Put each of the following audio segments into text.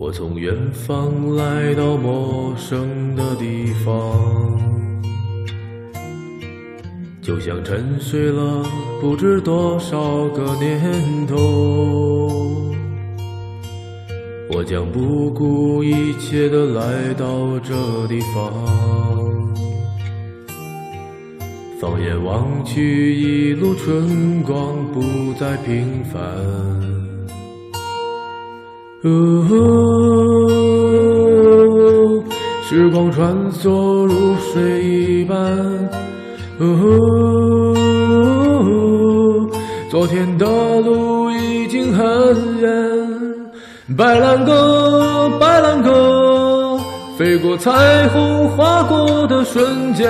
我从远方来到陌生的地方，就像沉睡了不知多少个年头。我将不顾一切的来到这地方，放眼望去，一路春光不再平凡。哦，时光穿梭如水一般。哦，昨天的路已经很远。白兰鸽，白兰鸽，飞过彩虹，划过的瞬间，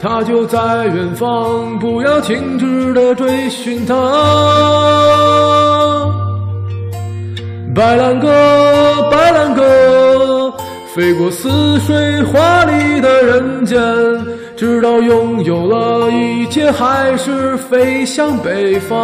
它就在远方，不要停止的追寻它。白兰鸽，白兰鸽，飞过似水华丽的人间，直到拥有了一切，还是飞向北方。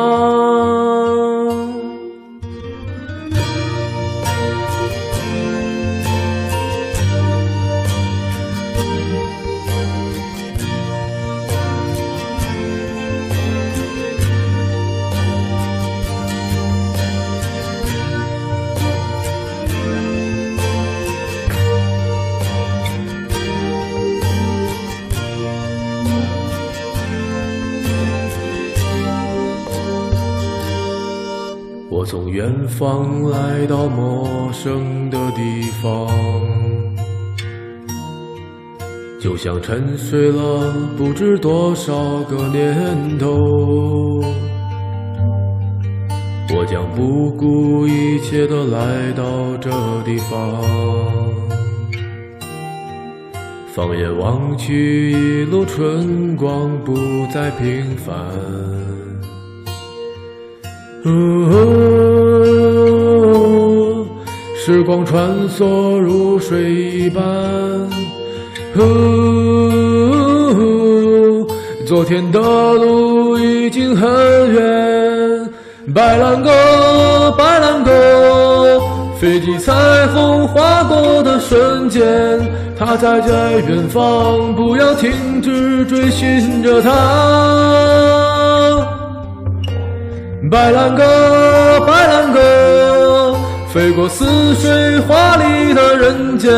从远方来到陌生的地方，就像沉睡了不知多少个年头。我将不顾一切的来到这地方，放眼望去，一路春光不再平凡。哦，时光穿梭如水一般。哦，昨天的路已经很远。白兰鸽，白兰鸽，飞机彩虹划过的瞬间，它在在远方，不要停止追寻着它。白兰鸽，白兰鸽，飞过似水华丽的人间，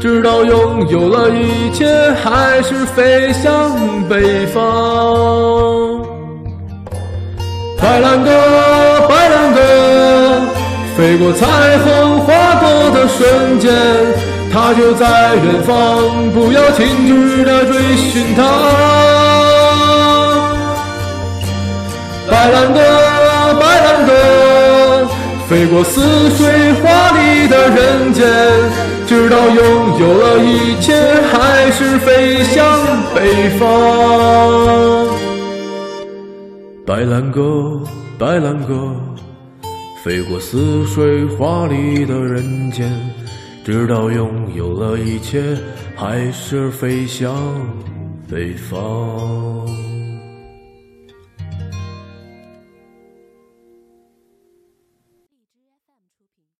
直到拥有了一切，还是飞向北方。白兰鸽，白兰鸽，飞过彩虹划过的瞬间，它就在远方，不要停止的追寻它。白兰鸽，过似水华丽的人间，直到拥有了一切，还是飞向北方。白兰鸽，白兰鸽，飞过似水华丽的人间，直到拥有了一切，还是飞向北方。